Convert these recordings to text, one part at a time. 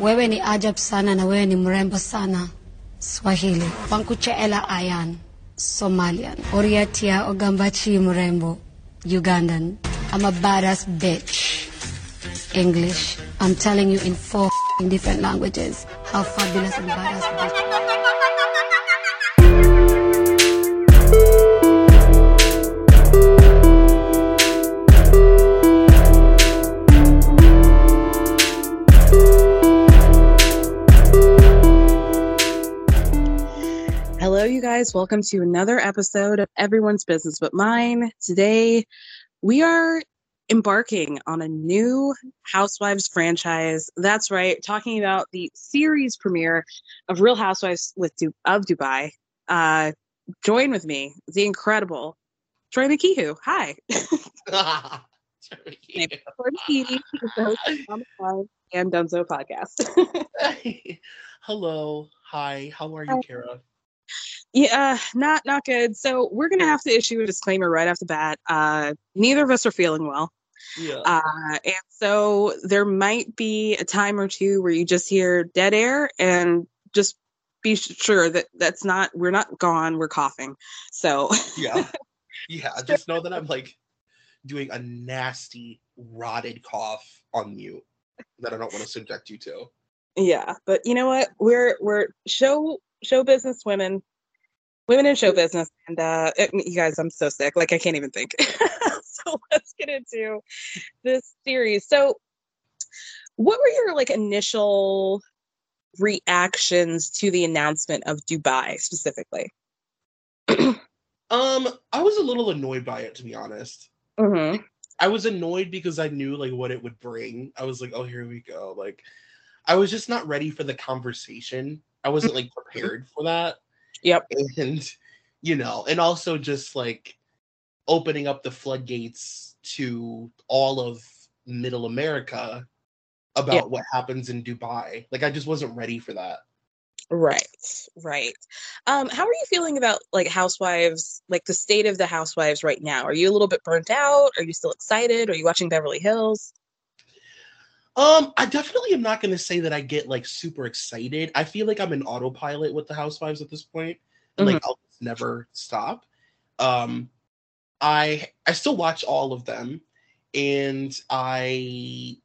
Wewe ni ajab sana na wewe ni mrembo sana. Swahili. Pankucheela Ayan. Somalian. Oriatia Ogambachi mrembo. Ugandan. I'm a badass bitch. English. I'm telling you in four different languages how fabulous and badass bitch. Guys. Welcome to another episode of Everyone's Business But Mine. Today, we are embarking on a new Housewives franchise. That's right, talking about the series premiere of Real Housewives with Du- of Dubai. Uh, join with me, the incredible Troy McKeehoo. Hi. Troy McKeehoo, the host of On and Dunzo podcast. Hello. Hi. How are you, Kara? Yeah, not not good. So we're gonna have to issue a disclaimer right off the bat. Uh, neither of us are feeling well, Yeah. uh, and so there might be a time or two where you just hear dead air, and just be sure that that's not we're not gone. We're coughing. So yeah. Yeah. Just know that I'm like doing a nasty, rotted cough on mute that I don't want to subject you to. yeah, but you know what? We're we're show show business women, women in show business, and uh, it- you guys, I'm so sick. Like I can't even think. so let's get into this series. So, what were your like initial reactions to the announcement of Dubai specifically? Um, I was a little annoyed by it to be honest. Mm-hmm. I was annoyed because I knew like what it would bring. I was like, oh, here we go. Like, I was just not ready for the conversation. I wasn't like prepared for that. Yep. And you know, and also just like opening up the floodgates to all of middle America about Yeah. what happens in Dubai. Like I just wasn't ready for that. Right, right. Um, how are you feeling about like housewives, like the state of the housewives right now? Are you a little bit burnt out? Are you still excited? Are you watching Beverly Hills? Um, I definitely am not going to say that I get like super excited. I feel like I'm in autopilot with the Housewives at this point, and like I'll just never stop. Um, I I still watch all of them, and I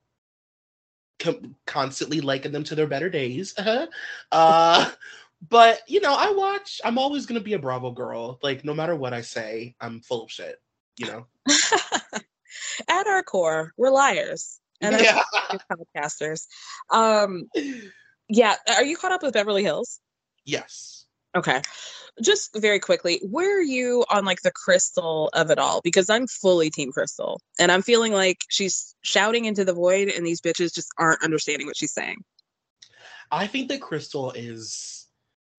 com- constantly liken them to their better days. uh, but you know, I watch. I'm always going to be a Bravo girl. Like no matter what I say, I'm full of shit. You know. At our core, we're liars and Yeah. podcasters. Um, yeah. Are you caught up with Beverly Hills? Yes. Okay. Just very quickly, where are you on like the crystal of it all? Because I'm fully team crystal and I'm feeling like she's shouting into the void and these bitches just aren't understanding what she's saying. I think that Crystal is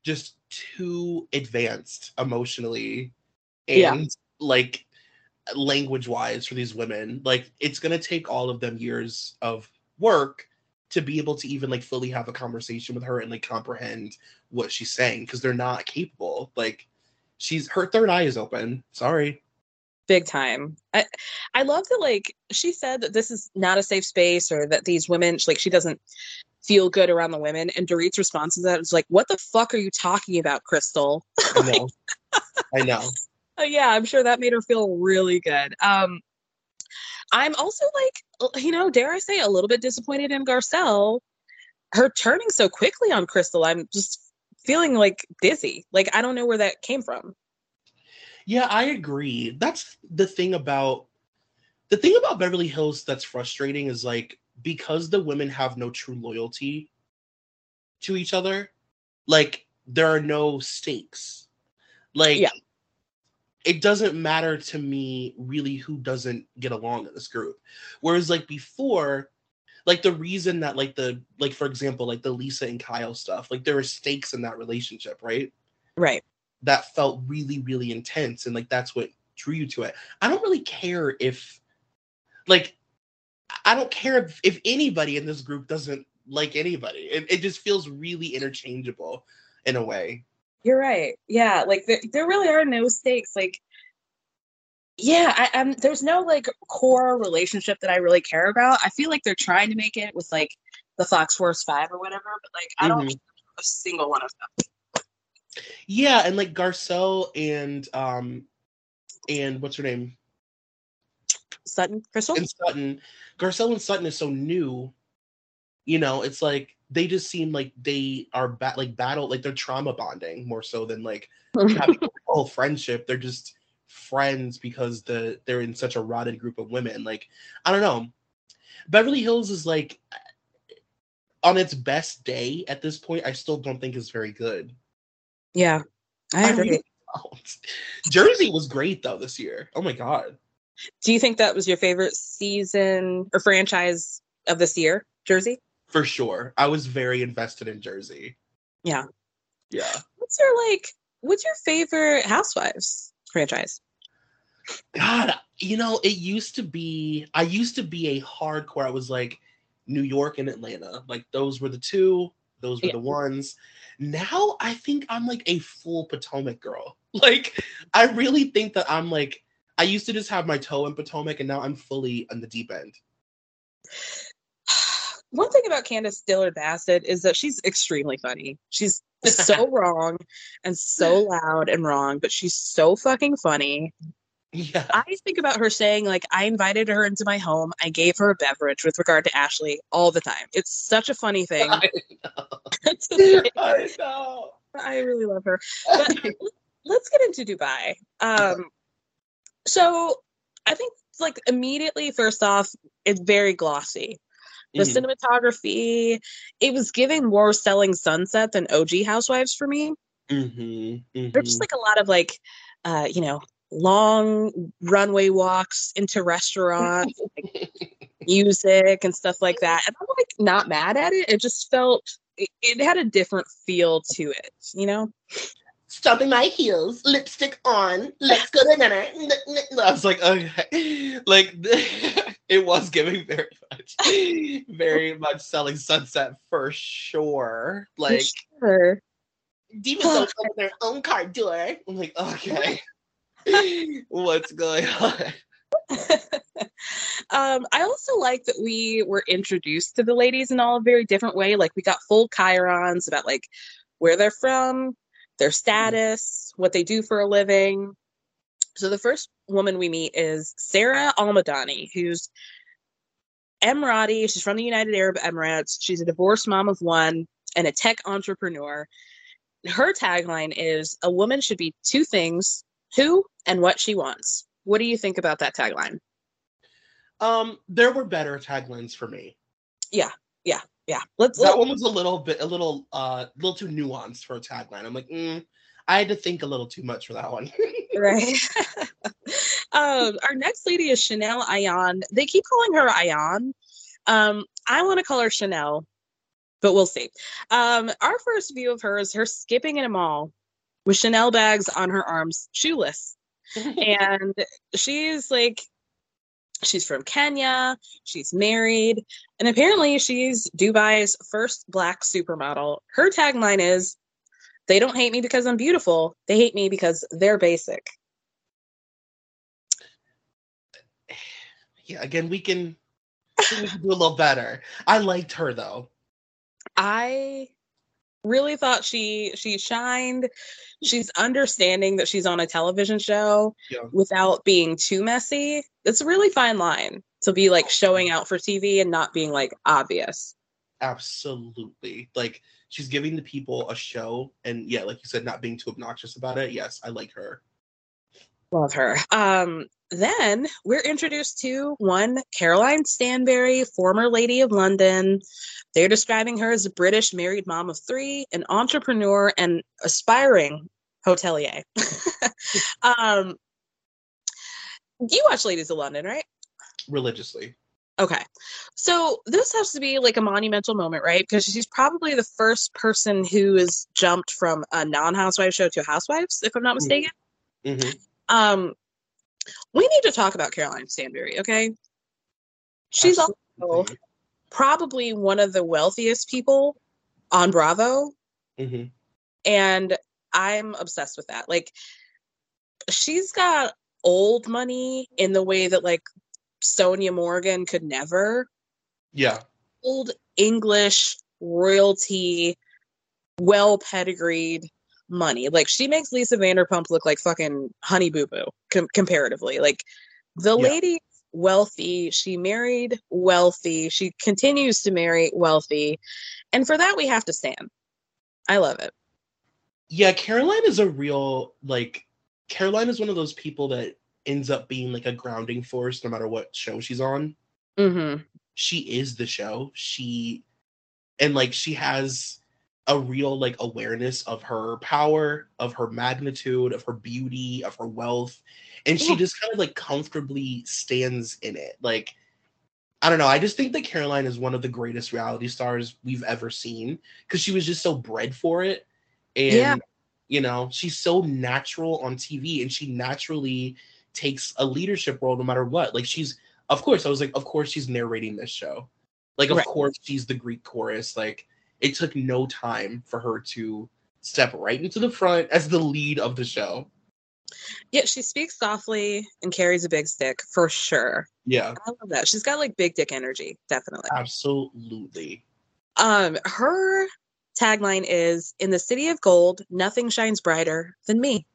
just too advanced emotionally and Yeah. like language wise for these women. Like it's gonna take all of them years of work to be able to even like fully have a conversation with her and like comprehend what she's saying because they're not capable. Like she's her third eye is open. Sorry. Big time. I I love that like she said that this is not a safe space or that these women like she doesn't feel good around the women and Dorit's response to that is like, what the fuck are you talking about, Crystal? I know. I know. Uh, yeah, I'm sure that made her feel really good. Um, I'm also like, you know, dare I say, a little bit disappointed in Garcelle. Her turning so quickly on Crystal, I'm just feeling like dizzy. Like I don't know where that came from. Yeah, I agree. That's the thing about the thing about Beverly Hills that's frustrating is like because the women have no true loyalty to each other, like there are no stakes. Like Yeah. It doesn't matter to me really who doesn't get along in this group. Whereas like before, like the reason that like the like for example, like the Lisa and Kyle stuff, like there were stakes in that relationship, right? Right. that felt really really intense and like that's what drew you to it i don't really care if like i don't care if, if anybody in this group doesn't like anybody it, it just feels really interchangeable in a way You're right. Yeah, like there, there really are no stakes. Like, yeah, I, I'm. There's no like core relationship that I really care about. I feel like they're trying to make it with like the Fox Force Five or whatever, but like I don't Mhm. a single one of them. yeah and like garcelle and um and what's her name Sutton, Crystal. and sutton garcelle and sutton is so new you know it's like they just seem like they are ba- like battle like they're trauma bonding more so than like having a whole friendship. They're just friends because the they're in such a rotted group of women. Like I don't know. Beverly Hills is like uh, on its best day at this point. I still don't think is very good. yeah, I I agree. really don't. Jersey was great though this year. Oh my god. Do you think that was your favorite season or franchise of this year, Jersey? For sure. I was very invested in Jersey. Yeah. Yeah. What's your like? What's your favorite Housewives franchise? God, you know, it used to be I used to be a hardcore. I was like New York and Atlanta. Like those were the two, those were Yeah. the ones. Now I think I'm like a full Potomac girl. Like I really think that I'm like I used to just have my toe in Potomac and now I'm fully on the deep end. One thing about Candiace Dillard Bassett is that she's extremely funny. She's so wrong and so loud and wrong, but she's so fucking funny. Yeah. I think about her saying, like, I invited her into my home. I gave her a beverage with regard to Ashley all the time. It's such a funny thing. I know. I know. I really love her. But let's get into Dubai. Um, so I think like immediately first off, it's very glossy. The Mhm. cinematography, it was giving more selling sunset than OG Housewives for me. Mhm, There's just like a lot of like, uh, you know, long runway walks into restaurants, like, music and stuff like that. And I'm like not mad at it. It just felt it, it had a different feel to it, you know? stomping my heels, lipstick on, let's go to dinner. I was like, okay, like it was giving very much, very much selling sunset for sure. Like sure. demons don't open their own car door. I'm like, okay, what's going on? um, I also like that we were introduced to the ladies in all a very different way. Like we got full chyrons about like where they're from, their status, what they do for a living. So the first woman we meet is Sarah Almadani, who's Emirati. She's from the United Arab Emirates. She's a divorced mom of one and a tech entrepreneur. Her tagline is a woman should be two things, who and what she wants. What do you think about that tagline? Um, there were better taglines for me. Yeah. Yeah. Yeah. Let's That let, one was a little bit, a little, uh, a little too nuanced for a tagline. I'm like, mm, I had to think a little too much for that one. right. um, our next lady is Chanel Ayan. They keep calling her Ayan. Um, I want to call her Chanel, but we'll see. Um, our first view of her is her skipping in a mall with Chanel bags on her arms, shoeless. and she's like she's from Kenya, she's married, and apparently she's Dubai's first black supermodel. Her tagline is they don't hate me because I'm beautiful, they hate me because they're basic. Yeah, again, we can, we can do a little better. I liked her though. I really thought she she shined. She's understanding that she's on a television show Yeah. without being too messy. It's a really fine line to be like showing out for TV and not being like obvious. Absolutely. Like she's giving the people a show and yeah, like you said, not being too obnoxious about it. Yes, I like her. Love her. Um, then we're introduced to one Caroline Stanbury, former Lady of London. They're describing her as a British married mom of three, an entrepreneur, and aspiring hotelier. um, you watch Ladies of London, right? Religiously. Okay. So this has to be like a monumental moment, right? Because she's probably the first person who has jumped from a non-housewife show to Housewives, if I'm not mistaken. hmm Um, we need to talk about Caroline Stanbury, okay? She's also probably one of the wealthiest people on Bravo, Mhm. and I'm obsessed with that. Like, she's got old money in the way that like Sonja Morgan could never. Yeah. Old English royalty, well pedigreed money. Like she makes Lisa Vanderpump look like fucking honey boo boo com- comparatively. Like the Yeah. lady wealthy, she married wealthy, she continues to marry wealthy, and for that we have to stand. I love it. Yeah, Caroline is a real like Caroline is one of those people that ends up being like a grounding force no matter what show she's on. Mm-hmm. She is the show. She and like she has a real like awareness of her power, of her magnitude, of her beauty, of her wealth, and she Yeah. just kind of like comfortably stands in it. Like I don't know. I just think that Caroline is one of the greatest reality stars we've ever seen because she was just so bred for it. And Yeah. you know, she's so natural on TV and she naturally takes a leadership role no matter what. Like she's of course, I was like, of course she's narrating this show. Like, of Right. course she's the Greek chorus. Like, it took no time for her to step right into the front as the lead of the show. Yeah, she speaks softly and carries a big stick for sure. Yeah, I love that. She's got like big dick energy, definitely. absolutely. Um, her tagline is "In the city of gold, nothing shines brighter than me."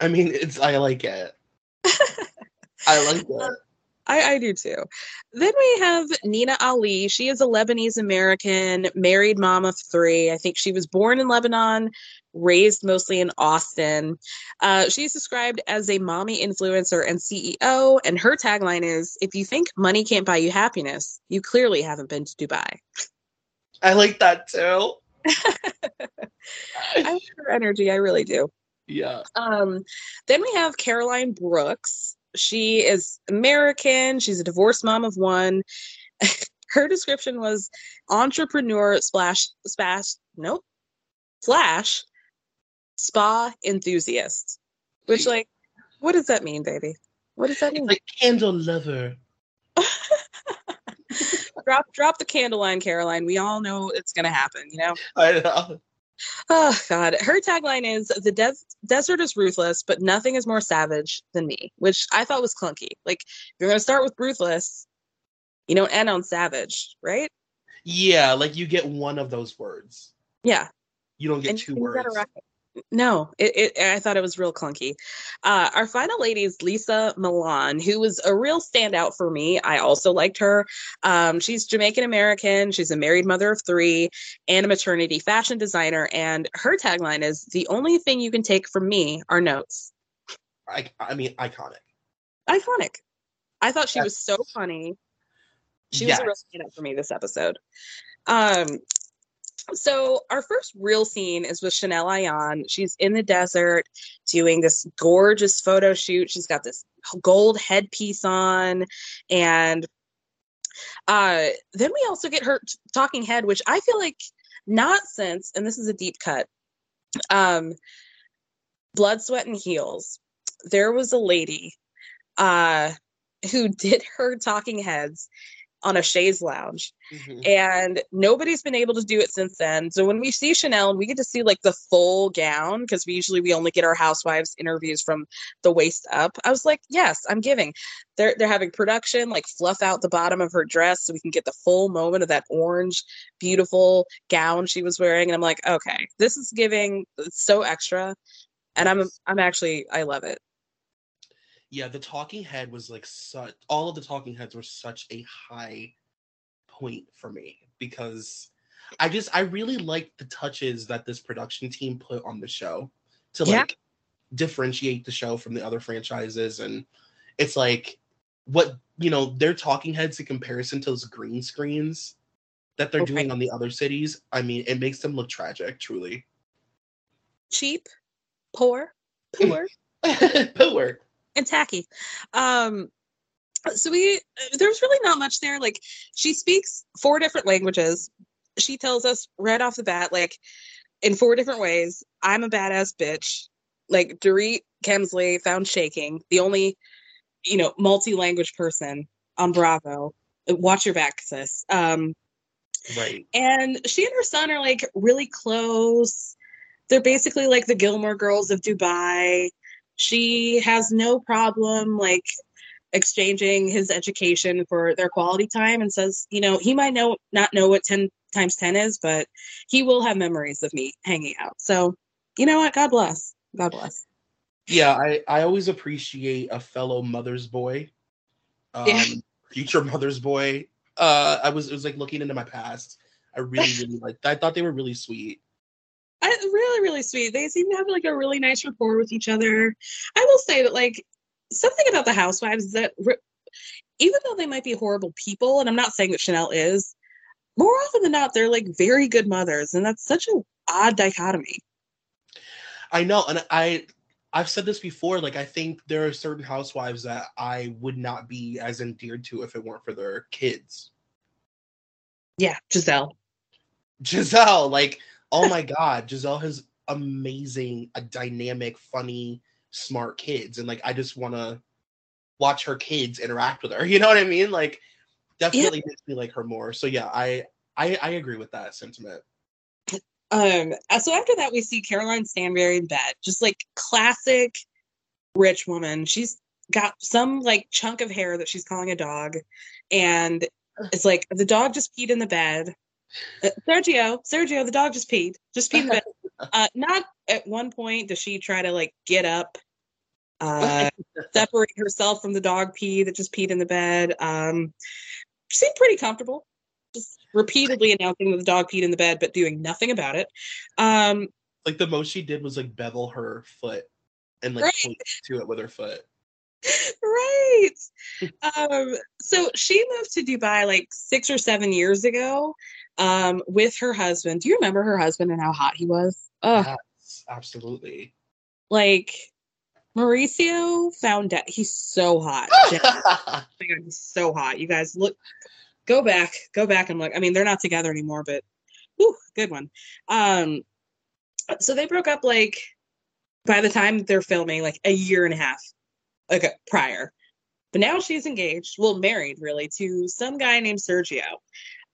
I mean, it's I like it. I like it. I, I do too. Then we have Nina Ali. She is a Lebanese American, married mom of three. I think she was born in Lebanon, raised mostly in Austin. Uh, she's described as a mommy influencer and CEO, and her tagline is If you think money can't buy you happiness, you clearly haven't been to Dubai. I like that too. I love her energy. I really do. Yeah. Um, then we have Caroline Brooks. She is American. She's a divorced mom of one. Her description was entrepreneur slash slash nope slash spa enthusiast. Which like, what does that mean, baby? What does that mean? Like candle lover. drop drop the candle line, Caroline. We all know it's gonna happen, you know. I know. Oh God, her tagline is "The des- desert is ruthless, but nothing is more savage than me," which I thought was clunky. Like, if you're gonna start with ruthless, you don't end on savage, right? Yeah, like you get one of those words. Yeah, You don't get and two you got it words. right. No, it, it. I thought it was real clunky. Uh, our final lady is Lesa Milan, who was a real standout for me. I also liked her. Um, she's Jamaican American. She's a married mother of three and a maternity fashion designer. And her tagline is "The only thing you can take from me are notes." I, I mean, iconic. iconic. I thought she was so funny. She was a real Yes. standout for me this episode. Um, so our first real scene is with Chanel Ayan. She's in the desert doing this gorgeous photo shoot. She's got this gold headpiece on, and uh, then we also get her t- talking head, which I feel like not since, and this is a deep cut. Um, blood, sweat, and heels. There was a lady uh, who did her talking heads on a chaise lounge. Mhm. and nobody's been able to do it since then. So when we see chanel and we get to see like the full gown because we usually we only get our housewives interviews from the waist up. I was like yes i'm giving. They're they're having production like fluff out the bottom of her dress so we can get the full moment of that orange beautiful gown she was wearing. And i'm like okay this is giving it's so extra. And i'm i'm actually i love it Yeah, the talking head was like such. All of the talking heads were such a high point for me because I just I really liked the touches that this production team put on the show to Yeah. like differentiate the show from the other franchises, and it's like what you know their talking heads in comparison to those green screens that they're Okay. doing on the other cities. I mean, it makes them look tragic, truly. cheap poor poor Poor. And tacky. Um, so we there's really not much there. Like she speaks four different languages. She tells us right off the bat, like in four different ways, I'm a badass bitch. Like Dorit Kemsley found shaking, the only, you know, multi-language person on Bravo. Watch your back, sis. Um, Right. and she and her son are like really close. They're basically like the Gilmore girls of Dubai. She has no problem like exchanging his education for their quality time and says, you know, he might know not know what 10 times 10 is, but he will have memories of me hanging out. So, you know what? God bless. God bless. Yeah, I I always appreciate a fellow mother's boy, um, Yeah. future mother's boy. Uh, I was it was like looking into my past. I really really like. I thought they were really sweet. I, really, really sweet. They seem to have like a really nice rapport with each other. I will say that like something about the housewives that re- even though they might be horrible people, and I'm not saying that Chanel is, more often than not, they're like very good mothers, and that's such an odd dichotomy. I know, and I I've said this before. Like I think there are certain housewives that I would not be as endeared to if it weren't for their kids. Yeah, Gizelle. Gizelle, like oh my god, Gizelle has amazing, a dynamic, funny, smart kids, and like I just want to watch her kids interact with her. You know what I mean? Like definitely makes me like her more. So yeah, I I, I agree with that sentiment. Um, uh, so after that, we see Caroline Stanbury in bed, just like classic rich woman. She's got some like chunk of hair that she's calling a dog, and it's like the dog just peed in the bed. Uh, Sergio, Sergio, the dog just peed, just peed in bed. Uh, not at one point does she try to like get up, uh, separate herself from the dog pee that just peed in the bed. Um, she seemed pretty comfortable just repeatedly announcing that the dog peed in the bed, but doing nothing about it. Um, Like the most she did was like bevel her foot and like Right. point to it with her foot. right. um, so she moved to Dubai like six or seven years ago um, with her husband. Do you remember her husband and how hot he was? Oh, Yes, absolutely. like Mauricio found out he's so hot. Oh my God, he's so hot. You guys look, go back, go back and look. I mean, they're not together anymore, but whew, good one. Um, so they broke up like by the time they're filming, like a year and a half like uh, prior. But now she's engaged, well, married really, to some guy named Sergio.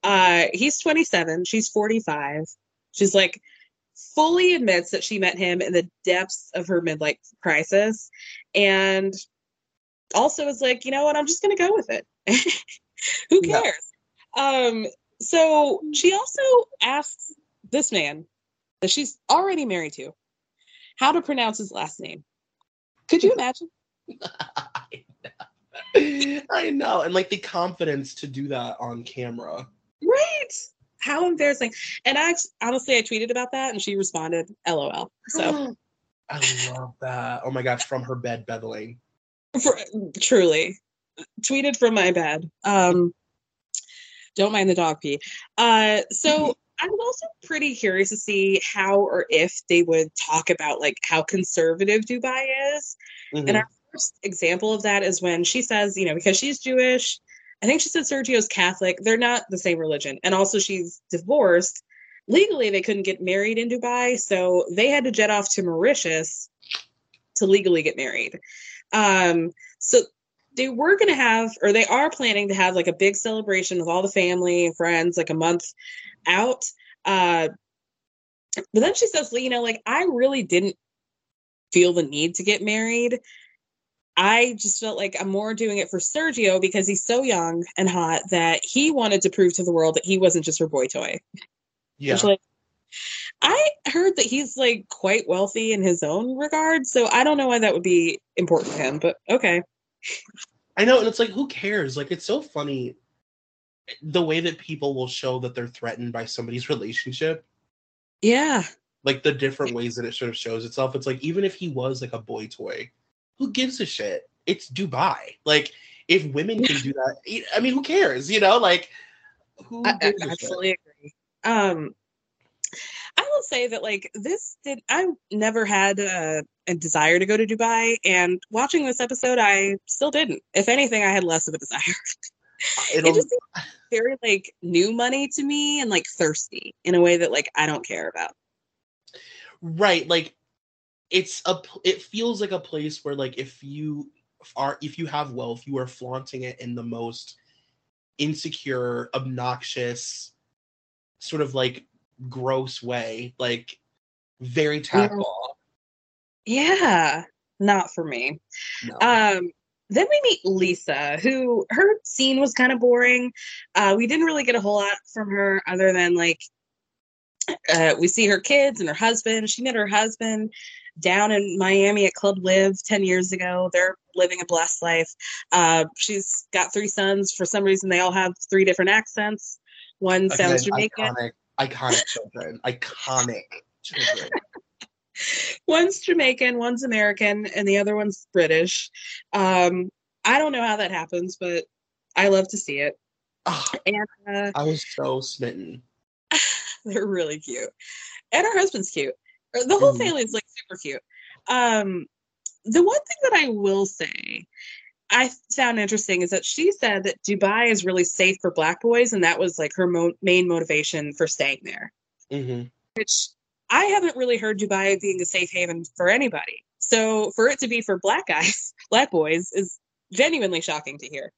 Uh, he's 27, she's 45. She's like fully admits that she met him in the depths of her midlife crisis and also is like, you know what, I'm just gonna go with it. Who Yeah. cares? Um, so she also asks this man that she's already married to how to pronounce his last name. Could you imagine? I know. I know. And like the confidence to do that on camera. Right. How embarrassing. And I honestly, I tweeted about that and she responded, LOL. So I love that. Oh my gosh, from her bed beveling. for, truly tweeted from my bed. Um, don't mind the dog pee. Uh, so I was also pretty curious to see how or if they would talk about like how conservative Dubai is. Mhm. And our first example of that is when she says, you know, because she's Jewish, I think she said Sergio's Catholic. They're not the same religion. And also she's divorced. Legally, they couldn't get married in Dubai. So they had to jet off to Mauritius to legally get married. Um, so they were going to have, or they are planning to have like a big celebration with all the family and friends, like a month out. Uh, but then she says, you know, like, I really didn't feel the need to get married. I just felt like I'm more doing it for Sergio because he's so young and hot that he wanted to prove to the world that he wasn't just her boy toy. Yeah. Which, like, I heard that he's like quite wealthy in his own regard, so I don't know why that would be important to him, but okay. I know, and it's like, who cares? Like, it's so funny the way that people will show that they're threatened by somebody's relationship. Yeah. Like the different ways that it sort of shows itself. It's like even if he was like a boy toy, who gives a shit? It's Dubai. Like if women can do that, I mean, who cares? You know, like who I, I gives a shit? absolutely agree. Um, I will say that like this did I never had a, a desire to go to Dubai, and watching this episode, I still didn't. If anything, I had less of a desire. it just very like new money to me and like thirsty in a way that like I don't care about. right like it's a it feels like a place where like if you are if you have wealth you are flaunting it in the most insecure obnoxious sort of like gross way like very tackle Yeah, not for me. no. Um, then we meet Lesa, who her scene was kind of boring. Uh, we didn't really get a whole lot from her other than like uh, we see her kids and her husband. She met her husband down in Miami at Club Live 10 years ago. They're living a blessed life. Uh, she's got three sons. For some reason, they all have three different accents. One sounds Jamaican. iconic iconic children iconic children one's Jamaican, one's American, and the other one's British. Um, I don't know how that happens, but I love to see it. Ah, And uh, i was so smitten they're really cute, and her husband's cute. The whole Mhm. family is like super cute. Um, the one thing that I will say I found interesting is that she said that Dubai is really safe for Black boys, and that was like her mo- main motivation for staying there. hmm which I haven't really heard Dubai being a safe haven for anybody. So for it to be for black guys, black boys, is genuinely shocking to hear.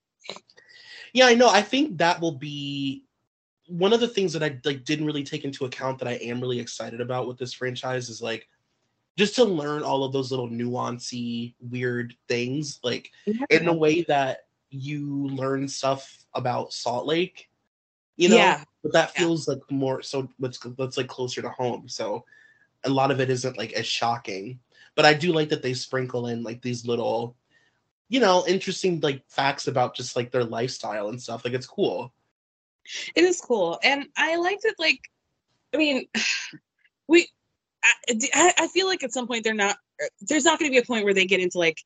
Yeah, I know. I think that will be one of the things that I like didn't really take into account that I am really excited about with this franchise is like just to learn all of those little nuancy weird things like in a way that you learn stuff about Salt Lake, you know, Yeah. but that Yeah. feels like more so let's let's like closer to home. So a lot of it isn't like as shocking. But I do like that they sprinkle in like these little you know, interesting like facts about just like their lifestyle and stuff. Like it's cool. It is cool, and I liked it. Like, I mean, we. I, I feel like at some point they're not. There's not going to be a point where they get into like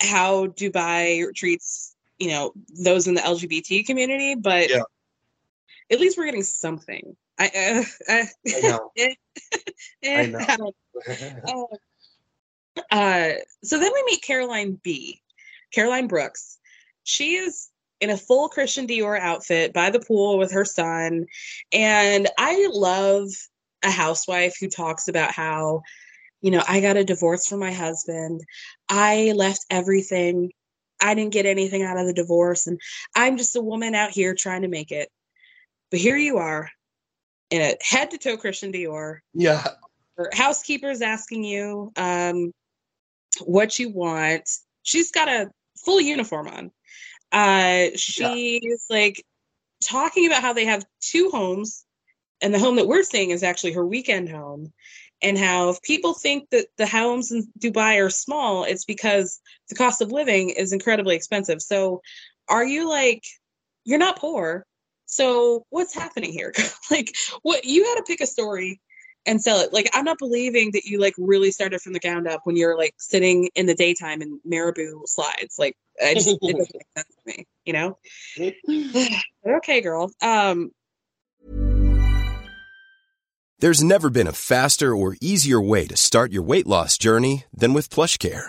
how Dubai treats you know those in the LGBT community, but Yeah. at least we're getting something. I, uh, I know. I know. Uh, uh, so then we meet Caroline B. Caroline Brooks. She is in a full Christian Dior outfit by the pool with her son. And I love a housewife who talks about how, you know, I got a divorce from my husband. I left everything. I didn't get anything out of the divorce. And I'm just a woman out here trying to make it. But here you are in a head to toe Christian Dior yeah. her housekeeper's asking you um, what you want. She's got a full uniform on. Uh, she's like talking about how they have two homes, and the home that we're seeing is actually her weekend home. And how if people think that the homes in Dubai are small, it's because the cost of living is incredibly expensive. So, are you like, you're not poor? So, what's happening here? like, what you had to pick a story and sell it. Like I'm not believing that you like really started from the ground up when you're like sitting in the daytime in Marabou slides. Like I just it doesn't make sense to me, you know? okay, girl. Um There's never been a faster or easier way to start your weight loss journey than with PlushCare.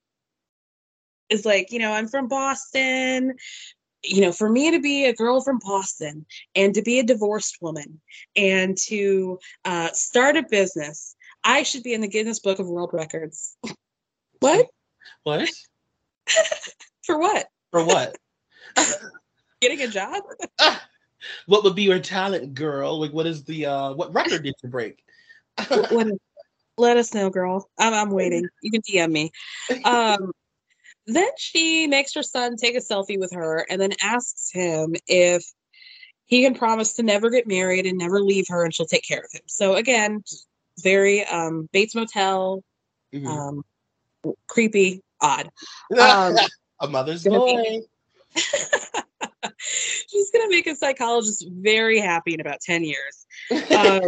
is like, you know, I'm from Boston. You know, for me to be a girl from Boston and to be a divorced woman and to uh, start a business, I should be in the Guinness Book of World Records. what? What? For what? For what? Getting a job? What would be your talent, girl? Like, what is the uh what record did you break? let, let us know, girl. I'm, I'm waiting. You can DM me. Um, then she makes her son take a selfie with her and then asks him if he can promise to never get married and never leave her and she'll take care of him. So again, very um Bates Motel, Mhm. um creepy, odd. Um, a mother's boy. be- She's gonna make a psychologist very happy in about 10 years. Um,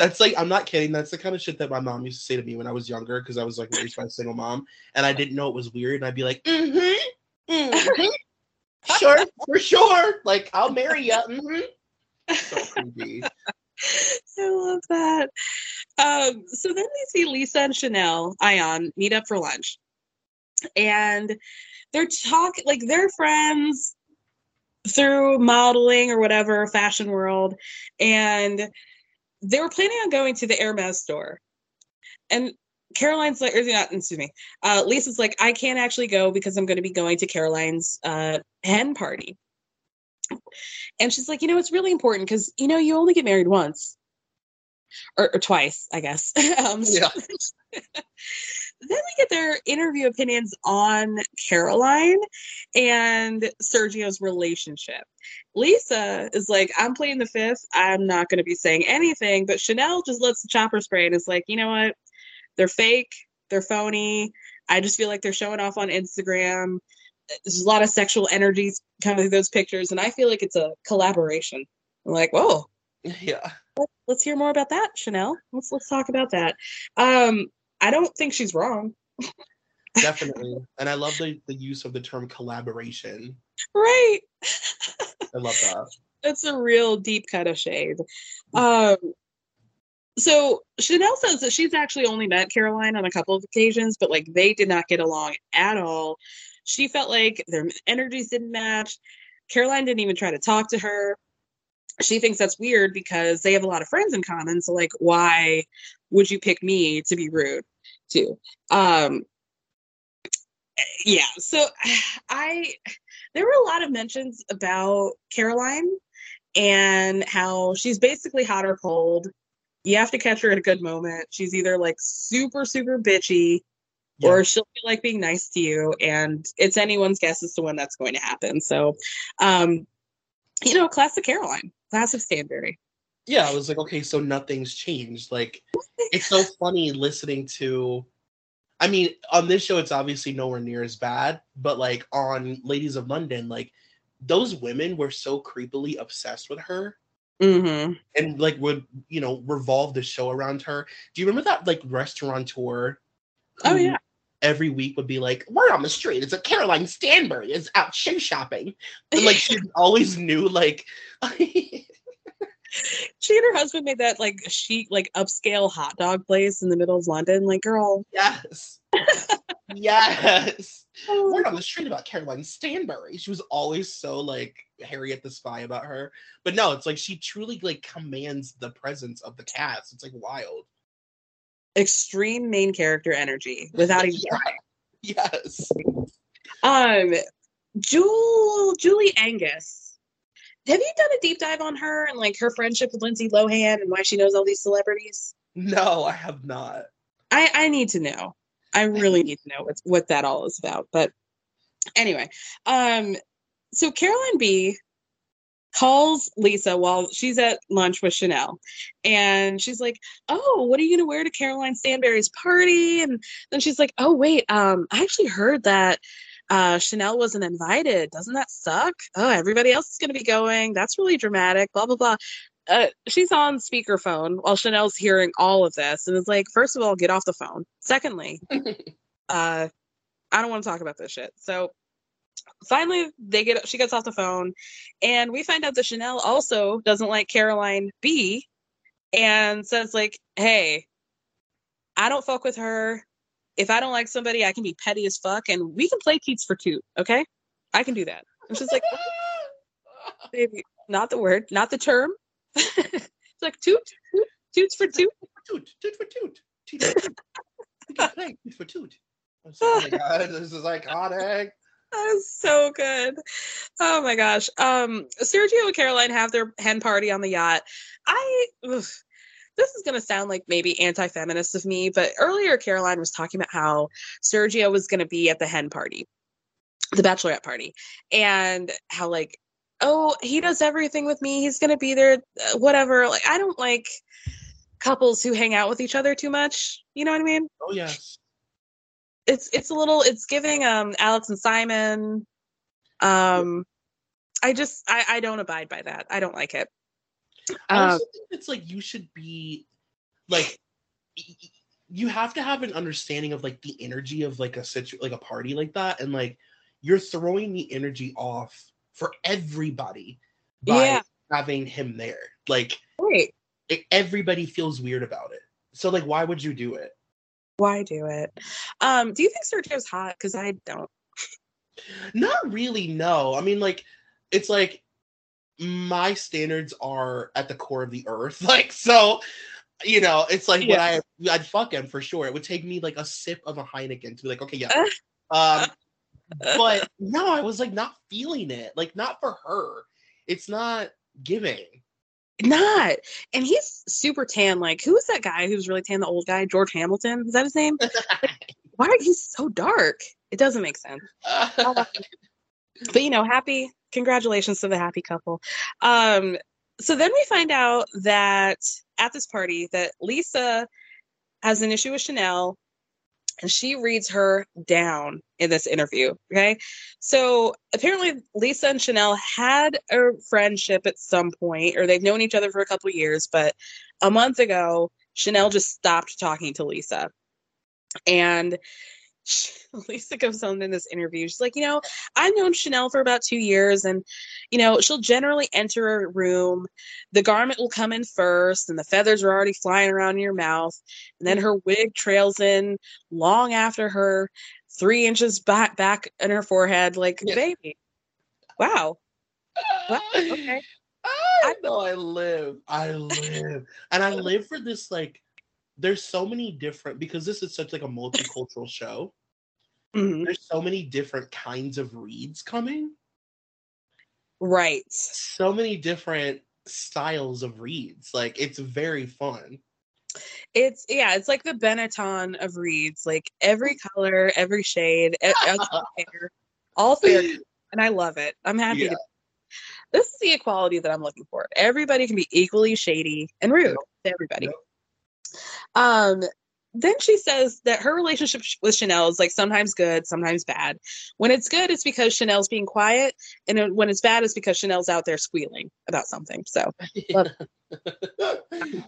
That's like I'm not kidding. That's the kind of shit that my mom used to say to me when I was younger because I was like raised by a single mom and I didn't know it was weird. And I'd be like, mm-hmm, mm-hmm. sure, for sure. Like I'll marry you. Mm-hmm. So creepy. I love that. Um, so then we see Lesa and Chanel Ayan meet up for lunch. And they're talking like they're friends through modeling or whatever, fashion world. And they were planning on going to the Hermes store. And Caroline's like, or not, excuse me, uh, Lesa's like, I can't actually go because I'm going to be going to Caroline's uh, hen party. And she's like, you know, it's really important because, you know, you only get married once or, or twice, I guess. um, so- then we get their interview opinions on Caroline and Sergio's relationship. Lesa is like, I'm playing the fifth. I'm not going to be saying anything. But Chanel just lets the chopper spray and is like, you know what? They're fake. They're phony. I just feel like they're showing off on Instagram. There's a lot of sexual energies coming through those pictures. And I feel like it's a collaboration. I'm like, whoa, Yeah. let's hear more about that, Chanel. Let's let's talk about that. Um, I don't think she's wrong. Definitely. and I love the, the use of the term collaboration. Right. I love that. That's a real deep cut of shade. Um, so Chanel says that she's actually only met Caroline on a couple of occasions, but like they did not get along at all. She felt like their energies didn't match. Caroline didn't even try to talk to her. She thinks that's weird because they have a lot of friends in common. So like, why would you pick me to be rude to? Um, yeah. So I there were a lot of mentions about Caroline and how she's basically hot or cold. you have to catch her at a good moment. She's either like super, super bitchy Yeah. or she'll feel like being nice to you. And it's anyone's guess as to when that's going to happen. So, um, you know, classic Caroline, classic Stanbury. Yeah, I was like, okay, so nothing's changed. Like, it's so funny listening to. I mean, on this show, it's obviously nowhere near as bad, but like on Ladies of London, like those women were so creepily obsessed with her Mm-hmm. and like would you know revolve the show around her. Do you remember that like restaurateur? Oh, yeah. Every week would be like, "We're on the street. It's a Caroline Stanbury is out shoe shopping," and like she always knew like. She and her husband made that like chic, like upscale hot dog place in the middle of London. Like, girl, Yes. yes. Word on the street about Caroline Stanbury. She was always so like Harriet the Spy about her. But no, it's like she truly like commands the presence of the cast. It's like wild. extreme main character energy without even Yeah. trying. Yes. Um, Jewel, Julie Angus. Have you done a deep dive on her and like her friendship with Lindsay Lohan and why she knows all these celebrities? No, I have not. I I need to know. I really need to know what what that all is about. But anyway, um, so Caroline B calls Lesa while she's at lunch with Chanel, and she's like, "Oh, what are you gonna wear to Caroline Stanbury's party?" And then she's like, "Oh, wait, um, I actually heard that." Uh, Chanel wasn't invited. Doesn't that suck? Oh, everybody else is going to be going. That's really dramatic. Blah blah blah. Uh, she's on speakerphone while Chanel's hearing all of this, and it's like, first of all, get off the phone. Secondly, uh, I don't want to talk about this shit. So finally, they get she gets off the phone, and we find out that Chanel also doesn't like Caroline B, and says like, "Hey, I don't fuck with her. If I don't like somebody, I can be petty as fuck, and we can play teats for toot. Okay, I can do that." And she's like, "Baby, not the word, not the term." it's like toot, toot, toots for toot. Toot, toot for toot. Toot for toot. We can play toot for toot. I was like, oh my god, this is iconic. That was so good. Oh my gosh. Um, Sergio and Caroline have their hen party on the yacht. I ugh, this is gonna sound like maybe anti-feminist of me, but earlier Caroline was talking about how Sergio was gonna be at the hen party, the bachelorette party, and how like, oh, he does everything with me. He's gonna be there, uh, whatever. Like, I don't like couples who hang out with each other too much. You know what I mean? Oh yes. it's it's a little it's giving um Alex and Simon. Um I just I I don't abide by that. I don't like it. I Um, also think it's like you should be like you have to have an understanding of like the energy of like a situ like a party like that and like you're throwing the energy off for everybody by Yeah. having him there like right. it, everybody feels weird about it so like why would you do it why do it? Um, do you think Sergio's hot? Because I don't. not really no i mean like it's like my standards are at the core of the earth like so you know it's like when i i'd fuck him for sure it would take me like a sip of a heineken to be like okay yeah um but no i was like not feeling it like not for her it's not giving Not. And he's super tan. Like, who was that guy who was really tan? The old guy, George Hamilton. Is that his name? Why are you so dark? It doesn't make sense. But you know, happy congratulations to the happy couple. Um, so then we find out that at this party that Lesa has an issue with Chanel and she reads her down in this interview. Okay. So apparently Lesa and Chanel had a friendship at some point, or they've known each other for a couple years, but a month ago, Chanel just stopped talking to Lesa. And Lesa goes on in this interview. She's like, you know, I've known Chanel for about two years, and you know, she'll generally enter a room. The garment will come in first, and the feathers are already flying around in your mouth, and then mm. her wig trails in long after her, three inches back back in her forehead. Like, Yeah. baby, wow, Well, okay. I know I live. I live. and I live for this like there's so many different because this is such like a multicultural show. Mhm. There's so many different kinds of reads coming. right? So many different styles of reads. Like it's very fun. It's yeah, it's like the Benetton of reads, like every color, every shade, all fair, all fair, and I love it. I'm happy Yeah. This is the equality that I'm looking for. Everybody can be equally shady and rude to everybody. Yep. Um, then she says that her relationship with Chanel is like sometimes good, sometimes bad. When it's good, it's because Chanel's being quiet, and when it's bad, it's because Chanel's out there squealing about something. So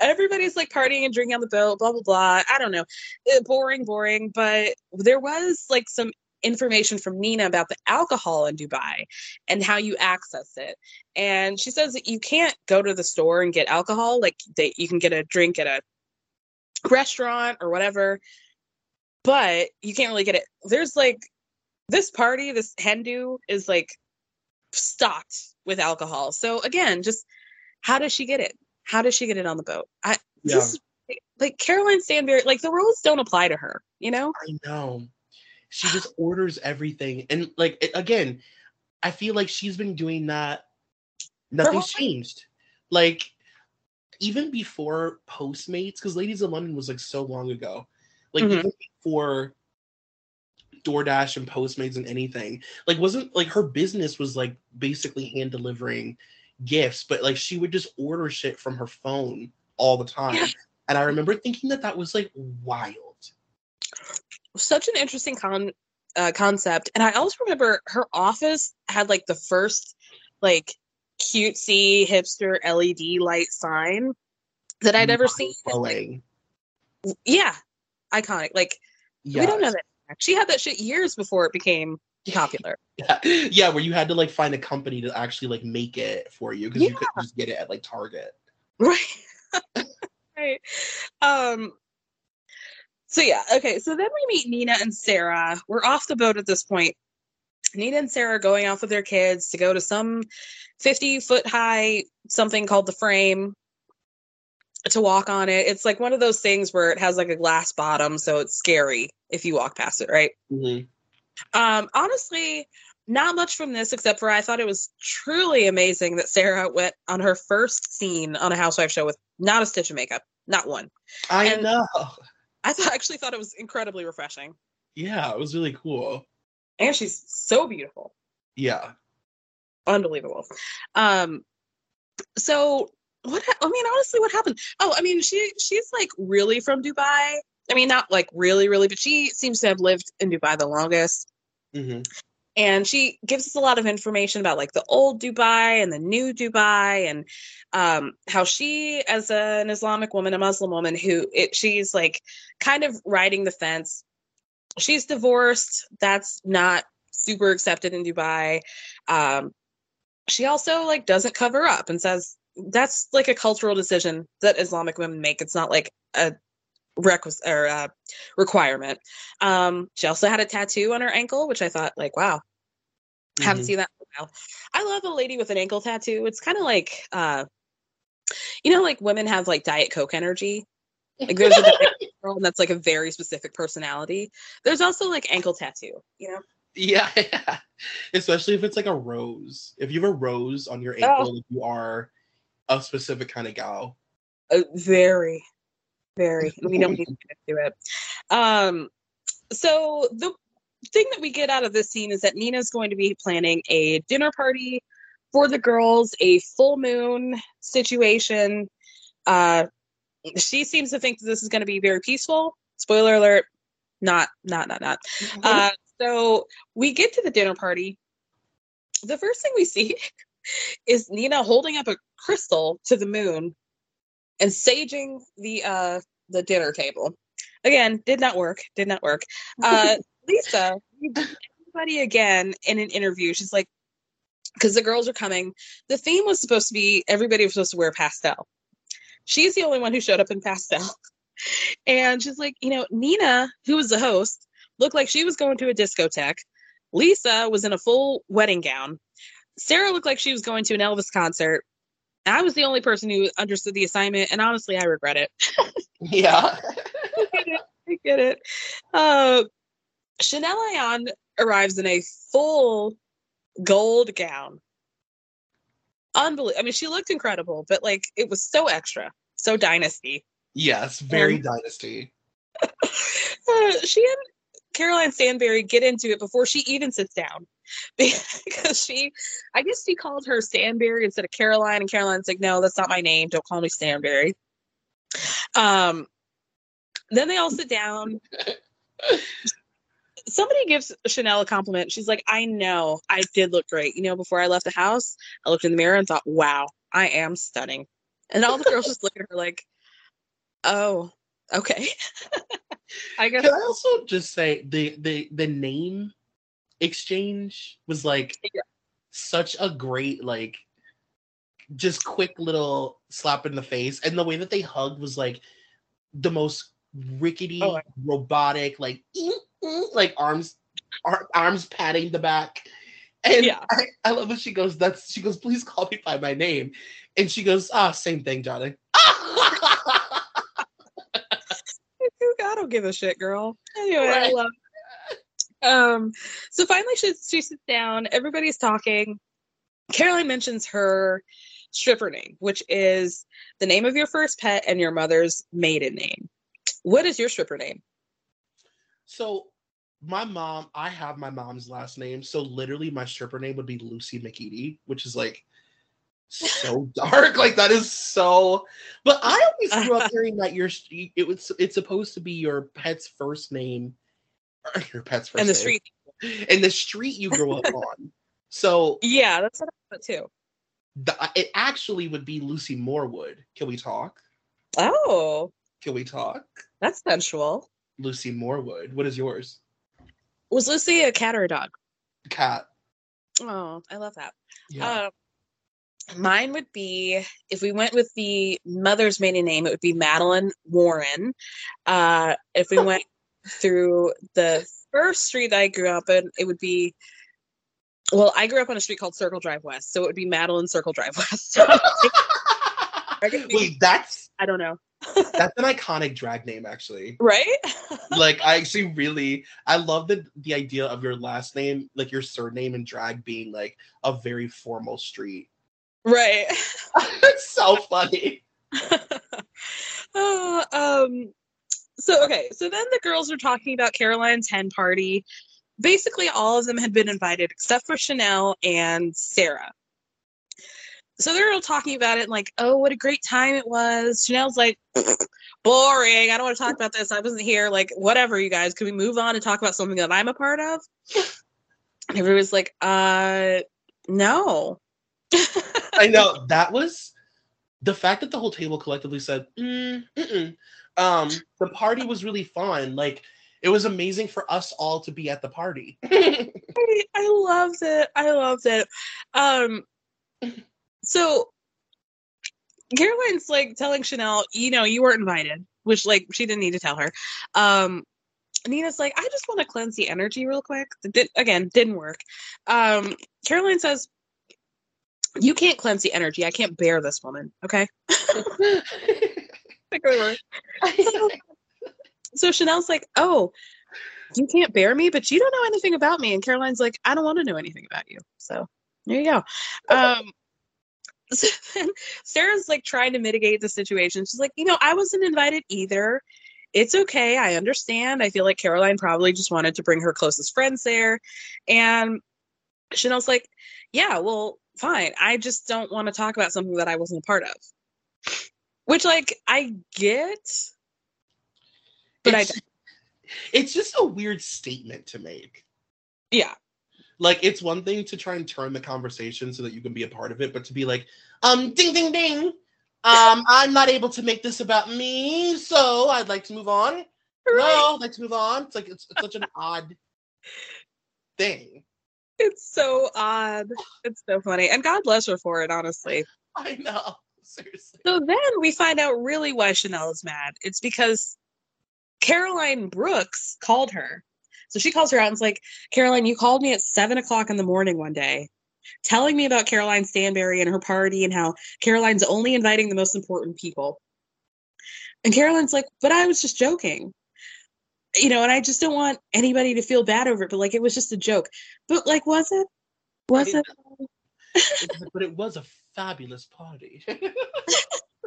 everybody's like partying and drinking on the boat, blah blah blah. I don't know, Eh, boring, boring. But there was like some information from Nina about the alcohol in Dubai and how you access it. And she says that you can't go to the store and get alcohol. Like they, you can get a drink at a restaurant or whatever, but you can't really get it. There's like this party, this Hindu is like stocked with alcohol. So again, just how does she get it? How does she get it on the boat? I Yeah. this like Caroline Stanbury, like the rules don't apply to her, you know? I know. She just orders everything. And like it, again, I feel like she's been doing that. Nothing's changed. Like even before Postmates, because Ladies of London was like so long ago. Like Mhm. even before DoorDash and Postmates and anything. Like wasn't like her business was like basically hand delivering gifts, but like she would just order shit from her phone all the time. Yeah. And I remember thinking that that was like wild. Such an interesting con uh, concept. And I also remember her office had like the first like cutesy hipster LED light sign that I'd ever seen. Like, yeah, iconic. Like Yeah. we don't know that. She had that shit years before it became popular. Yeah. yeah, where you had to like find a company to actually like make it for you because you couldn't just get it at like Target. Right. right. Um so yeah, okay. So then we meet Nina and Sarah. We're off the boat at this point. Nina and Sarah are going off with their kids to go to some 50 foot high something called the frame to walk on it. It's like one of those things where it has like a glass bottom, so it's scary if you walk past it, right? Mhm. Um, honestly, not much from this except for I thought it was truly amazing that Sarah went on her first scene on a housewife show with not a stitch of makeup, not one. I And- know. I thought actually thought it was incredibly refreshing, Yeah, it was really cool. And she's so beautiful, Yeah. unbelievable. Um, so what? ha- I mean, honestly, what happened? Oh, I mean, she she's like really from Dubai. I mean, not like really, really, but she seems to have lived in Dubai the longest. hmm and she gives us a lot of information about like the old Dubai and the new Dubai and um, how she, as a, an Islamic woman, a Muslim woman, who it, she's like kind of riding the fence. She's divorced. That's not super accepted in Dubai. Um, she also like doesn't cover up and says that's like a cultural decision that Islamic women make. It's not like a requisite or uh, requirement. Um, she also had a tattoo on her ankle, which I thought like, wow, haven't Mhm. seen that in a while. I love a lady with an ankle tattoo. It's kind of like, uh, you know, like women have like Diet Coke energy. Like there's a girl, and that's like a very specific personality. There's also like ankle tattoo. You know, Yeah, yeah. Especially if it's like a rose. If you have a rose on your Oh. ankle, you are a specific kind of gal. uh, very, very. We don't need to get into it. Um, so the thing that we get out of this scene is that Nina's going to be planning a dinner party for the girls, a full moon situation. Uh, she seems to think that this is going to be very peaceful. Spoiler alert, not, not, not, not. Uh, so we get to the dinner party. The first thing we see is Nina holding up a crystal to the moon and saging the uh the dinner table. Again, did not work. Did not work. Uh Lesa, everybody again in an interview, she's like, because the girls are coming. The theme was supposed to be everybody was supposed to wear pastel. She's the only one who showed up in pastel. And she's like, you know, Nina, who was the host, looked like she was going to a discotheque. Lesa was in a full wedding gown. Sarah looked like she was going to an Elvis concert. I was the only person who understood the assignment, and honestly, I regret it. Yeah. I get it. I get it. Uh, Chanel Ayan arrives in a full gold gown. Unbelievable. I mean, she looked incredible, but like it was so extra, So dynasty. Yes, very Um, dynasty. Uh, she and Caroline Stanbury get into it before she even sits down because she, I guess she called her Stanbury instead of Caroline, and Caroline's like, "No, that's not my name. Don't call me Stanbury." Um, then they all sit down. Somebody gives Chanel a compliment. She's like, "I know, I did look great. You know, before I left the house, I looked in the mirror and thought, wow, I am stunning." And all the girls just look at her like, "Oh, okay." I guess Can I also just say the the the name exchange was like Yeah. such a great like just quick little slap in the face, and the way that they hugged was like the most rickety, Oh, robotic, like like arms ar- arms patting the back. And Yeah. I, I love when she goes, that's she goes, please call me by my name. And she goes, ah, same thing, darling. I don't give a shit, girl. Anyway, I Right. love. Um, so finally, she she sits down. Everybody's talking. Caroline mentions her stripper name, which is the name of your first pet and your mother's maiden name. What is your stripper name? So my mom, I have my mom's last name. So literally my stripper name would be Lucy McEady, which is like so dark. Like that is so but I always grew up hearing that your it was it's supposed to be your pet's first name your pet's first and the name, street. and the street you grew up on. So Yeah, that's what I thought too. the, uh, it actually would be Lucy Morewood. Can we talk? Oh, Can we talk? that's sensual. Lucy Morewood. What is yours? Was Lucy a cat or a dog? Cat. Oh, I love that. Yeah. Um, mine would be if we went with the mother's maiden name, it would be Madeline Warren. Uh, if we went through the first street I grew up in, it would be. Well, I grew up on a street called Circle Drive West, so it would be Madeline Circle Drive West. Wait, that's I don't know, that's an iconic drag name actually. right? like I actually really I love the the idea of your last name, like your surname and drag being like a very formal street. right. it's so funny. Uh, um so okay so then the girls are talking about caroline's hen party basically all of them had been invited except for chanel and sarah so they're all talking about it and like oh what a great time it was. Chanel's like boring. I don't want to talk about this. I wasn't here. Like whatever you guys. Can we move on and talk about something that i'm a part of? And everyone's like uh no. I know. That was the fact that the whole table collectively said, mm, um, the party was really fun. Like it was amazing for us all to be at the party. I, I loved it. I loved it. Um, so Caroline's like telling Chanel, you know, you weren't invited, which like she didn't need to tell her. Um, Nina's like, I just want to cleanse the energy real quick. Did, again, didn't work. Um, Caroline says, you can't cleanse the energy. I can't bear this woman. Okay. so Chanel's like, oh, you can't bear me, but you don't know anything about me. And Caroline's like, I don't want to know anything about you. So there you go. Um, so then Sarah's like trying to mitigate the situation. She's like, you know, I wasn't invited either. It's okay. I understand. I feel like Caroline probably just wanted to bring her closest friends there. And Chanel's like, yeah, well, fine. I just don't want to talk about something that I wasn't a part of. Which, like, I get, but I it's, it's just a weird statement to make. yeah. Like it's one thing to try and turn the conversation so that you can be a part of it, but to be like, um, ding ding ding. Um, I'm not able to make this about me, so I'd like to move on. No, I'd like to move on. It's like it's, it's such an odd thing. It's so odd. It's so funny. And God bless her for it, honestly. I know. Seriously. So then we find out really why Chanel is mad. It's because Caroline Brooks called her. So she calls her out and's like, Caroline, you called me at seven o'clock in the morning one day, telling me about Caroline Stanbury and her party and how Caroline's only inviting the most important people. And Caroline's like, but I was just joking. You know, and I just don't want anybody to feel bad over it, but like it was just a joke. But like, was it? Was it? but it was a fabulous party.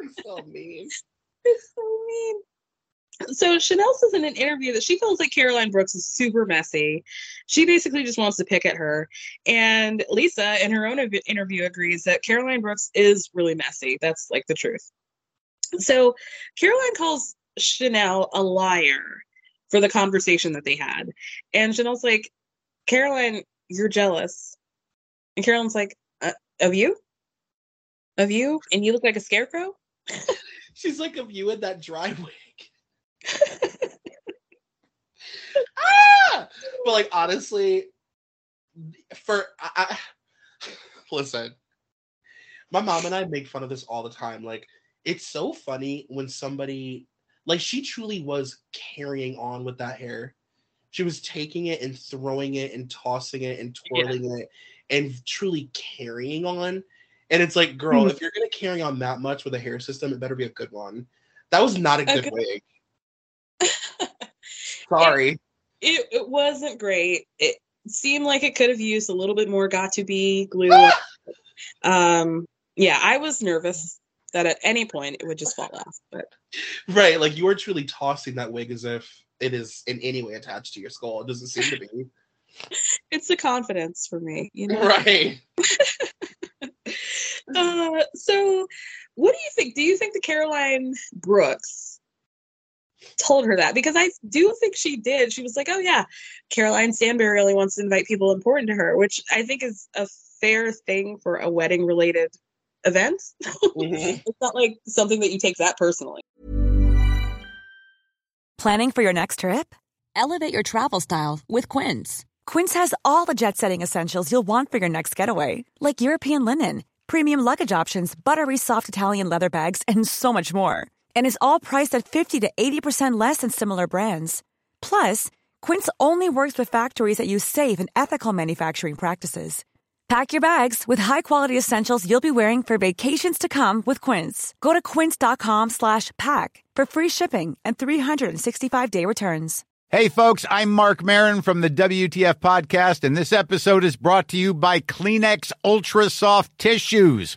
It's so mean. It's so mean. So Chanel says in an interview that she feels like Caroline Brooks is super messy. She basically just wants to pick at her. And Lesa, in her own interview, agrees that Caroline Brooks is really messy. That's like the truth. So Caroline calls Chanel a liar for the conversation that they had. And Chanel's like, Caroline, you're jealous. And Caroline's like, uh, of you? Of you? And you look like a scarecrow? She's like of you in that dry wig. ah! But like honestly, for I, I, listen, my mom and I make fun of this all the time. Like it's so funny when somebody like she truly was carrying on with that hair. She was taking it and throwing it and tossing it and twirling it and truly carrying on. And it's like, girl, Mhm. if you're gonna carry on that much with a hair system, it better be a good one. That was not a good Okay. wig. Sorry. It, it wasn't great. It seemed like it could have used a little bit more got2b glue. um, yeah, I was nervous that at any point it would just fall off. But Right, like you are truly tossing that wig as if it is in any way attached to your skull. It doesn't seem to be. it's the confidence for me, you know. right. Uh, so, what do you think? Do you think the Caroline Brooks told her that? Because I do think she did. She was like, "Oh yeah, Caroline Stanbury really wants to invite people important to her," which I think is a fair thing for a wedding-related event. Mhm. it's not like something that you take that personally. Planning for your next trip? Elevate your travel style with Quince. Quince has all the jet setting essentials you'll want for your next getaway, like European linen, premium luggage options, buttery soft Italian leather bags, and so much more. And is all priced at 50 to 80% less than similar brands. Plus, Quince only works with factories that use safe and ethical manufacturing practices. Pack your bags with high-quality essentials you'll be wearing for vacations to come with Quince. Go to quince.com slash pack for free shipping and 365-day returns. Hey, folks, I'm Marc Maron from the WTF Podcast, and this episode is brought to you by Kleenex Ultra Soft Tissues,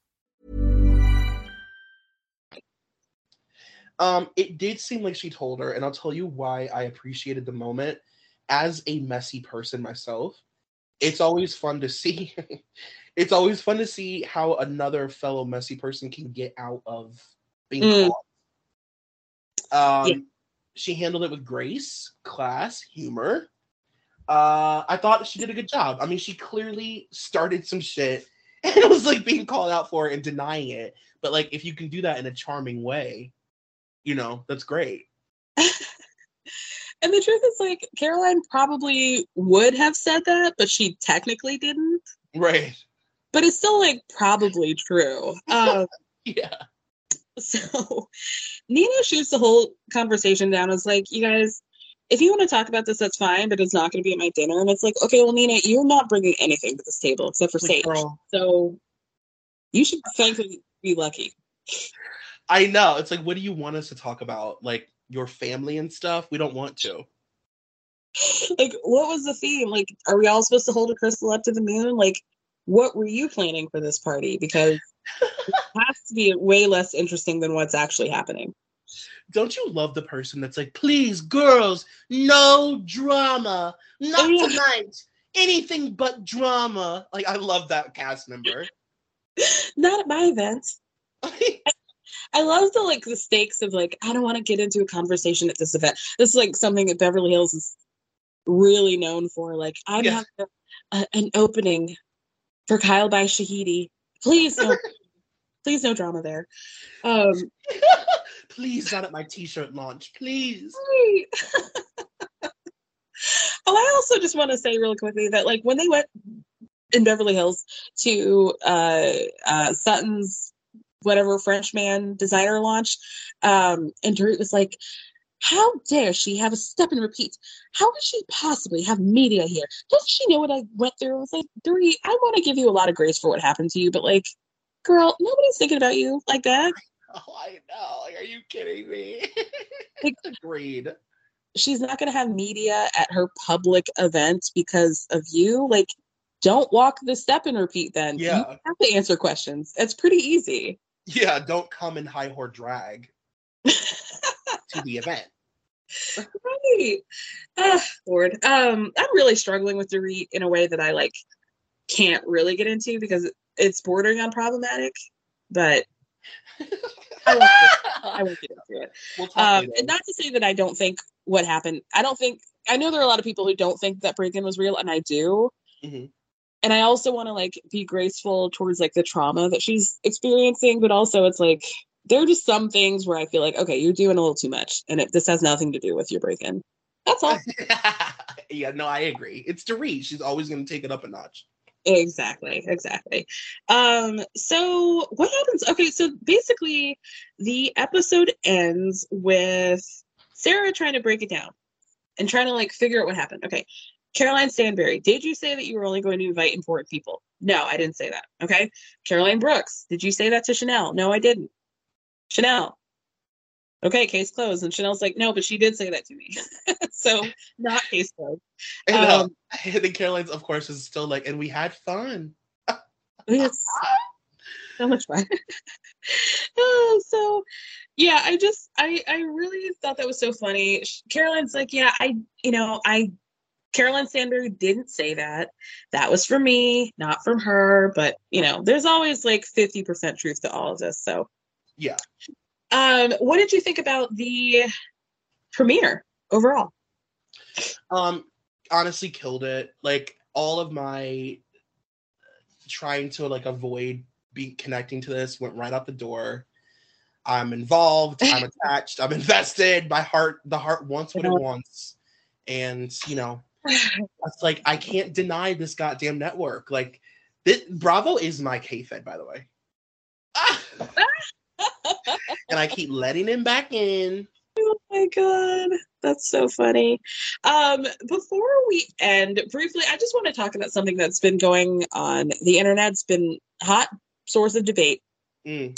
Um, it did seem like she told her, and I'll tell you why I appreciated the moment. As a messy person myself, it's always fun to see. it's always fun to see how another fellow messy person can get out of being Mm. caught. Um, Yeah. she handled it with grace, class, humor. Uh, I thought she did a good job. I mean, she clearly started some shit and it was like being called out for and denying it. But like, if you can do that in a charming way, you know, that's great. And the truth is, like, Caroline probably would have said that, but she technically didn't. Right. But it's still, like, probably true. Um, Yeah. so Nina shoots the whole conversation down as like, you guys, if you want to talk about this, that's fine, but it's not going to be at my dinner. And it's like, okay, well, Nina, you're not bringing anything to this table except for Like, sage. girl, So you should frankly be lucky. I know. It's like, what do you want us to talk about? Like your family and stuff? We don't want to. like, what was the theme? Like, are we all supposed to hold a crystal up to the moon? Like, what were you planning for this party? Because it has to be way less interesting than what's actually happening. Don't you love the person that's like, please, girls, no drama, not Oh, tonight, anything but drama? Like, I love that cast member. Not at my event. I love the like the stakes of like I don't want to get into a conversation at this event. This is like something that Beverly Hills is really known for. Like I'm Yeah. having a, a, an opening for Kyle by Shahidi. Please no, please no drama there. Um, please, not at my t-shirt launch, please. Right. oh, I also just want to say really quickly that like when they went in Beverly Hills to uh, uh, Sutton's whatever French man designer launch, um, and Dorit was like, How dare she have a step and repeat? How could she possibly have media here? Doesn't she know what I went through? I was like, Dorit, I want to give you a lot of grace for what happened to you, but like, girl, nobody's thinking about you like that. Oh, I know. Like, are you kidding me? Like, Agreed. she's not going to have media at her public event because of you. Like, don't walk the step and repeat then. You Yeah. have to answer questions. It's pretty easy. Yeah, don't come in high whore drag to the event. right. Ah, Lord. Um, I'm really struggling with Dorit in a way that I like can't really get into because it's bordering on problematic, but I won't, get- I won't get into it. We'll Um, and not to say that I don't think what happened. I don't think I know there are a lot of people who don't think that break-in was real, and I do. Mhm. And I also want to like be graceful towards like the trauma that she's experiencing, but also it's like there are just some things where I feel like okay, you're doing a little too much, and it, this has nothing to do with your break-in. That's all. yeah, no, I agree. It's Dorit. She's always going to take it up a notch. Exactly, exactly. Um, so what happens? Okay, so basically the episode ends with Sarah trying to break it down and trying to like figure out what happened. Okay. Caroline Stanbury, did you say that you were only going to invite important people? No, I didn't say that. Okay. Caroline Brooks, did you say that to Chanel? No, I didn't. Chanel. Okay, case closed. And Chanel's like, no, but she did say that to me. so not case closed. And, uh, Um, and then Caroline's, of course, is still like, and we had fun. It's so much fun. oh, so yeah, I just I I really thought that was so funny. Caroline's like, yeah, I you know I Caroline Stanbury didn't say that. That was from me, not from her. But you know, there's always like fifty percent truth to all of this. So, Yeah. um, what did you think about the premiere overall? Um, honestly, killed it. Like all of my trying to like avoid be connecting to this went right out the door. I'm involved. I'm attached. I'm invested. My heart, the heart wants what it wants, and you know, it's like I can't deny this goddamn network. Like, this, Bravo is my K-Fed, by the way. and I keep letting him back in. Oh my god, that's so funny. Um, before we end, briefly, I just want to talk about something that's been going on the internet. It's been hot source of debate. Mm,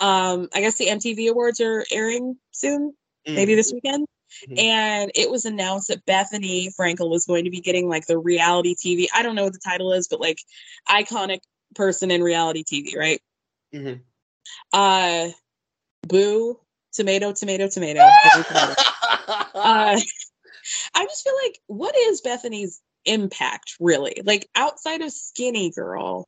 Um, I guess the MTV Awards are airing soon, mm. maybe this weekend. Mhm. And it was announced that Bethenny Frankel was going to be getting like the reality TV. I don't know what the title is, but like iconic person in reality TV, right? Mhm. Uh, boo, tomato, tomato, tomato. tomato. uh, I just feel like what is Bethenny's impact really? Like outside of Skinny Girl,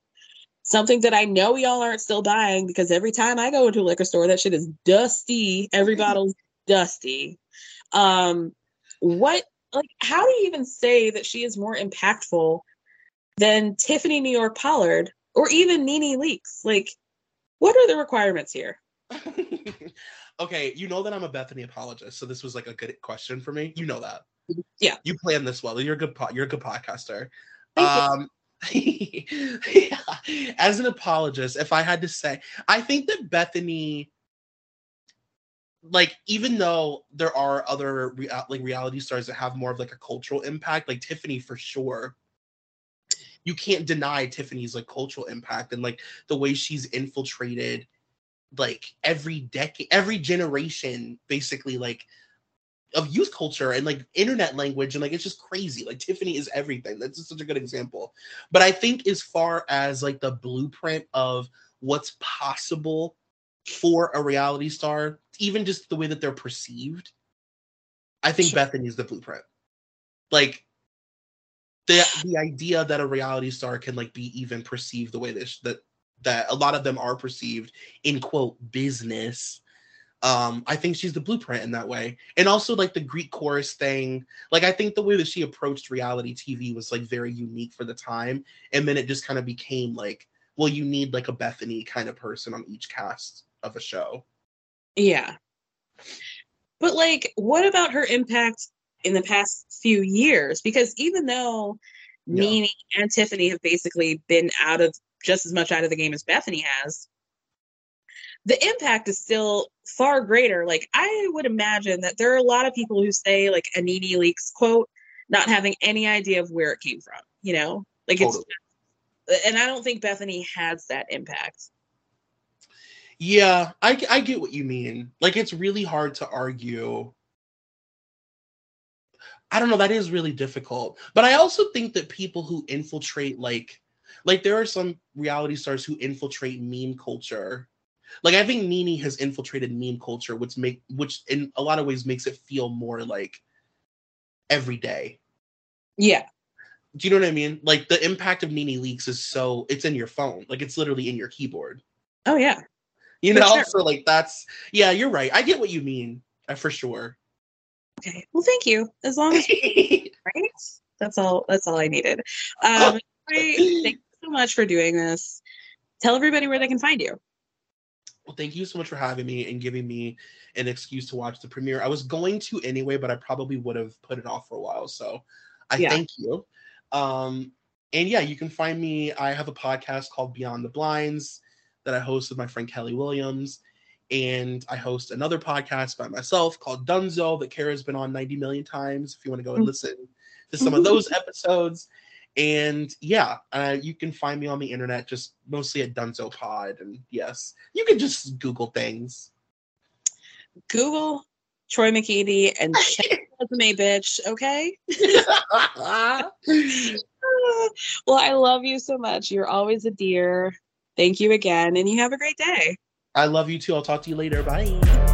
something that I know y'all aren't still buying because every time I go into a liquor store, that shit is dusty. Every bottle's dusty. Um, what like how do you even say that she is more impactful than Tiffany New York Pollard or even Nene Leakes? Like, what are the requirements here? okay, you know that I'm a Bethenny apologist, so this was like a good question for me. You know that. Yeah. You plan this well. You're a good po- you're a good podcaster. Thank um yeah. as an apologist, if I had to say, I think that Bethenny like even though there are other rea- like reality stars that have more of like a cultural impact, like Tiffany for sure. You can't deny Tiffany's like cultural impact and like the way she's infiltrated like every decade every generation basically like of youth culture and like internet language and like it's just crazy. Like tiffany is everything. That's just such a good example. But i think as far as like the blueprint of what's possible for a reality star even just the way that they're perceived i think Sure. bethenny's the blueprint. Like the the idea that a reality star can like be even perceived the way that sh- that that a lot of them are perceived in quote business um i think she's the blueprint in that way. And also like the greek chorus thing like i think the way that she approached reality tv was like very unique for the time. And then it just kind of became like well you need like a bethenny kind of person on each cast of a show Yeah. But like, what about her impact in the past few years? Because even though Yeah. Nene and Tiffany have basically been out of just as much out of the game as Bethenny has, the impact is still far greater. Like I would imagine that there are a lot of people who say like a NeNe Leakes quote, not having any idea of where it came from. You know, like totally. it's, and I don't think Bethenny has that impact. Yeah, I I get what you mean. Like it's really hard to argue. I don't know, that is really difficult. But I also think that people who infiltrate like like there are some reality stars who infiltrate meme culture. Like I think NeNe has infiltrated meme culture, which make which in a lot of ways makes it feel more like every day. Yeah. Do you know what I mean? Like the impact of NeNe Leakes is so it's in your phone. Like it's literally in your keyboard. Oh yeah. You know, sure. so like that's yeah, you're right. I get what you mean uh, for sure. Okay, well, thank you. As long as right, that's all. That's all I needed. Um, thank you so much for doing this. Tell everybody where they can find you. Well, thank you so much for having me and giving me an excuse to watch the premiere. I was going to anyway, but I probably would have put it off for a while. So I yeah. thank you. Um, and yeah, you can find me. I have a podcast called Beyond the Blinds that I host with my friend Kelly Williams. And I host another podcast by myself called Dunzo that Kara's been on 90 million times. If you want to go and mm. listen to some of those episodes. And yeah, uh, you can find me on the internet just mostly at Dunzo Pod. And yes, you can just Google things. Google Troy McEady and resume, bitch. Okay. well, I love you so much. You're always a dear. Thank you again, and you have a great day. I love you too. I'll talk to you later. Bye.